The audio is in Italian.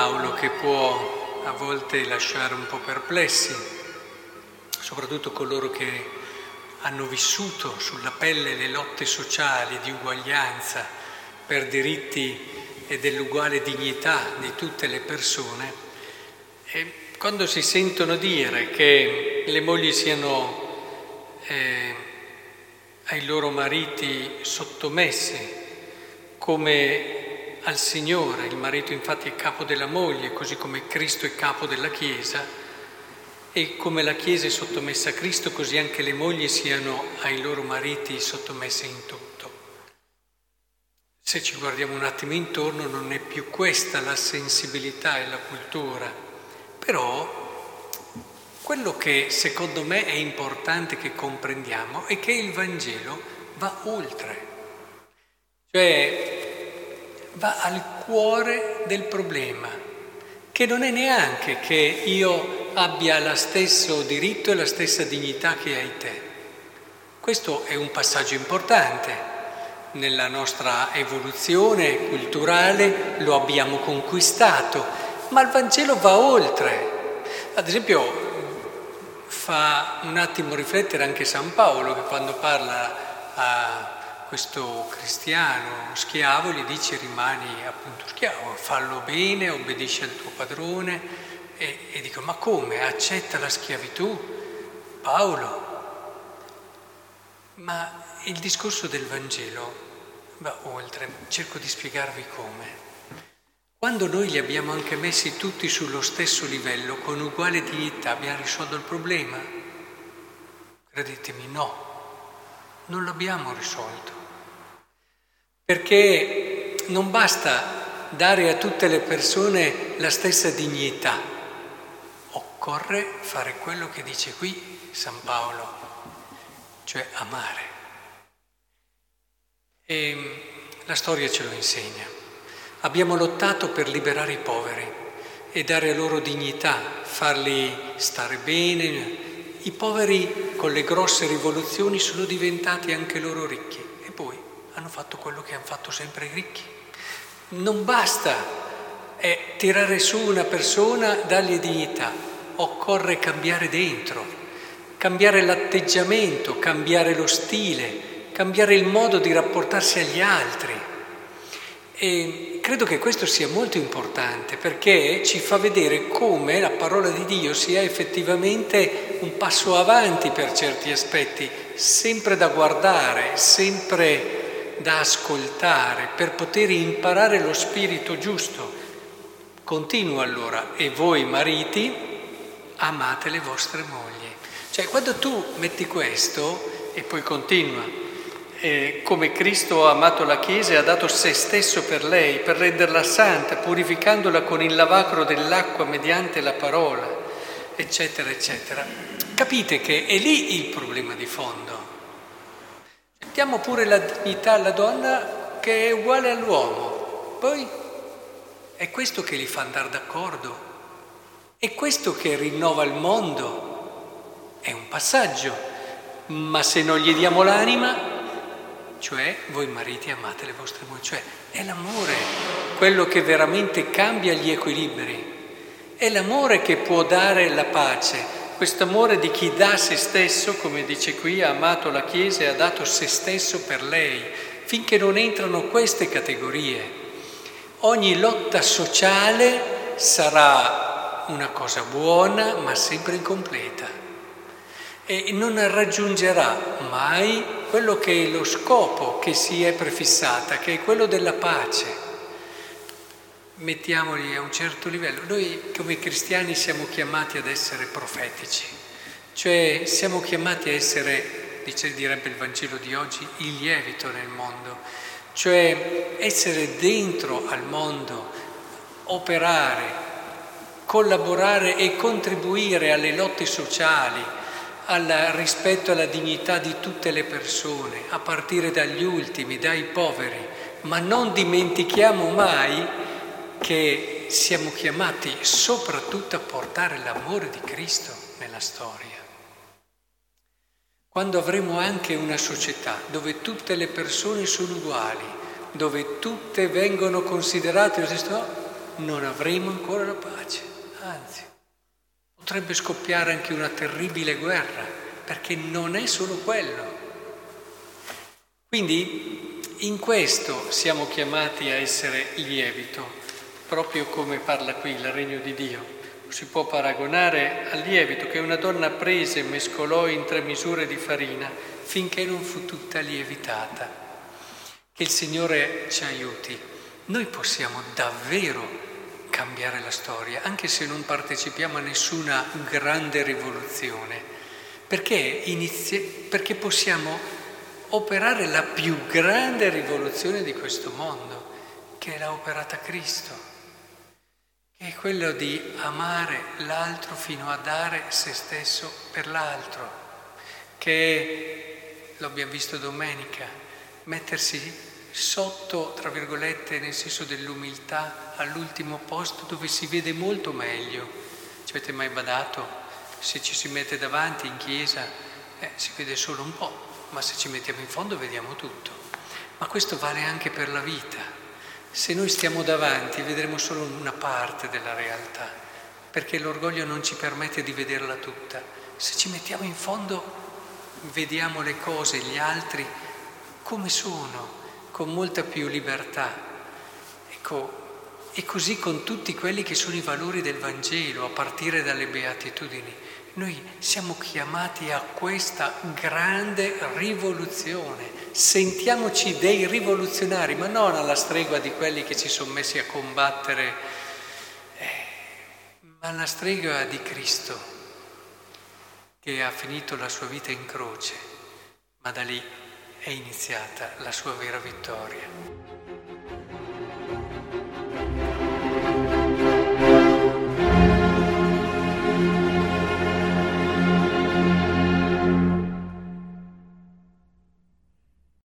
Paolo che può a volte lasciare un po' perplessi, soprattutto coloro che hanno vissuto sulla pelle le lotte sociali di uguaglianza per diritti e dell'uguale dignità di tutte le persone. Quando si sentono dire che le mogli siano eh, ai loro mariti sottomesse come al Signore, il marito infatti è capo della moglie, così come Cristo è capo della Chiesa, e come la Chiesa è sottomessa a Cristo, così anche le mogli siano ai loro mariti sottomesse in tutto. Se ci guardiamo un attimo intorno non è più questa la sensibilità e la cultura, però quello che secondo me è importante che comprendiamo è che il Vangelo va oltre, cioè va al cuore del problema, che non è neanche che io abbia lo stesso diritto e la stessa dignità che hai te. Questo è un passaggio importante nella nostra evoluzione culturale, lo abbiamo conquistato, ma il Vangelo va oltre. Ad esempio fa un attimo riflettere anche San Paolo che quando parla a questo cristiano schiavo gli dice rimani appunto schiavo, fallo bene, obbedisci al tuo padrone e, e dico ma come accetta la schiavitù? Paolo, ma il discorso del Vangelo va oltre, cerco di spiegarvi come. Quando noi li abbiamo anche messi tutti sullo stesso livello, con uguale dignità, abbiamo risolto il problema? Credetemi, no, non l'abbiamo risolto. Perché non basta dare a tutte le persone la stessa dignità, occorre fare quello che dice qui San Paolo, cioè amare. E la storia ce lo insegna. Abbiamo lottato per liberare i poveri e dare loro dignità, farli stare bene. I poveri con le grosse rivoluzioni sono diventati anche loro ricchi fatto quello che hanno fatto sempre i ricchi. Non basta è tirare su una persona, dargli dignità, occorre cambiare dentro, cambiare l'atteggiamento, cambiare lo stile, cambiare il modo di rapportarsi agli altri. E credo che questo sia molto importante perché ci fa vedere come la parola di Dio sia effettivamente un passo avanti per certi aspetti, sempre da guardare, sempre da ascoltare, per poter imparare lo spirito giusto. Continuo allora, e voi mariti amate le vostre mogli. Cioè quando tu metti questo e poi continua, eh, come Cristo ha amato la Chiesa e ha dato se stesso per lei, per renderla santa, purificandola con il lavacro dell'acqua mediante la parola, eccetera, eccetera. Capite che è lì il problema di fondo. Diamo pure la dignità alla donna che è uguale all'uomo, poi è questo che li fa andare d'accordo, è questo che rinnova il mondo, è un passaggio, ma se non gli diamo l'anima cioè voi mariti amate le vostre mogli, cioè è l'amore quello che veramente cambia gli equilibri, è l'amore che può dare la pace, questo amore di chi dà se stesso, come dice qui, ha amato la Chiesa e ha dato se stesso per lei, finché non entrano queste categorie. Ogni lotta sociale sarà una cosa buona ma sempre incompleta e non raggiungerà mai quello che è lo scopo che si è prefissata, che è quello della pace. Mettiamoli a un certo livello. Noi come cristiani siamo chiamati ad essere profetici, cioè siamo chiamati a essere, dice, direbbe il Vangelo di oggi, il lievito nel mondo, cioè essere dentro al mondo, operare, collaborare e contribuire alle lotte sociali, al rispetto alla dignità di tutte le persone, a partire dagli ultimi, dai poveri, ma non dimentichiamo mai che siamo chiamati soprattutto a portare l'amore di Cristo nella storia. Quando avremo anche una società dove tutte le persone sono uguali, dove tutte vengono considerate, non avremo ancora la pace, anzi, potrebbe scoppiare anche una terribile guerra, perché non è solo quello. Quindi in questo siamo chiamati a essere lievito, proprio come parla qui il regno di Dio. Si può paragonare al lievito che una donna prese e mescolò in tre misure di farina finché non fu tutta lievitata. Che il Signore ci aiuti. Noi possiamo davvero cambiare la storia, anche se non partecipiamo a nessuna grande rivoluzione, perché, inizi- perché possiamo operare la più grande rivoluzione di questo mondo, che l'ha operata Cristo, è quello di amare l'altro fino a dare se stesso per l'altro, che lo abbiamo visto domenica, mettersi sotto, tra virgolette, nel senso dell'umiltà, all'ultimo posto dove si vede molto meglio. Ci avete mai badato? Se ci si mette davanti in chiesa eh, si vede solo un po', ma se ci mettiamo in fondo vediamo tutto. Ma questo vale anche per la vita. Se noi stiamo davanti vedremo solo una parte della realtà, perché l'orgoglio non ci permette di vederla tutta. Se ci mettiamo in fondo vediamo le cose, gli altri, come sono, con molta più libertà. Ecco, e così con tutti quelli che sono i valori del Vangelo, a partire dalle beatitudini. Noi siamo chiamati a questa grande rivoluzione. Sentiamoci dei rivoluzionari, ma non alla stregua di quelli che ci sono messi a combattere, eh, ma alla stregua di Cristo che ha finito la sua vita in croce, ma da lì è iniziata la sua vera vittoria.